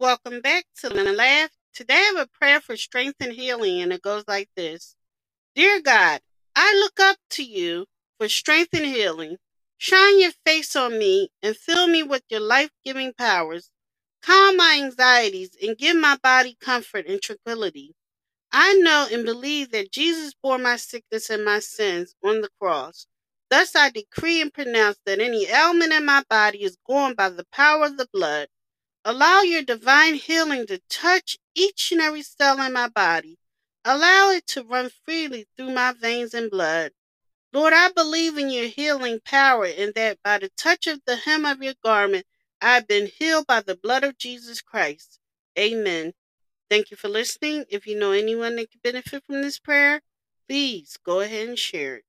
Welcome back to Learn Laugh. Today I have a prayer for strength and healing, and it goes like this Dear God, I look up to you for strength and healing. Shine your face on me and fill me with your life giving powers. Calm my anxieties and give my body comfort and tranquility. I know and believe that Jesus bore my sickness and my sins on the cross. Thus I decree and pronounce that any ailment in my body is gone by the power of the blood. Allow your divine healing to touch each and every cell in my body. Allow it to run freely through my veins and blood. Lord, I believe in your healing power and that by the touch of the hem of your garment, I've been healed by the blood of Jesus Christ. Amen. Thank you for listening. If you know anyone that could benefit from this prayer, please go ahead and share it.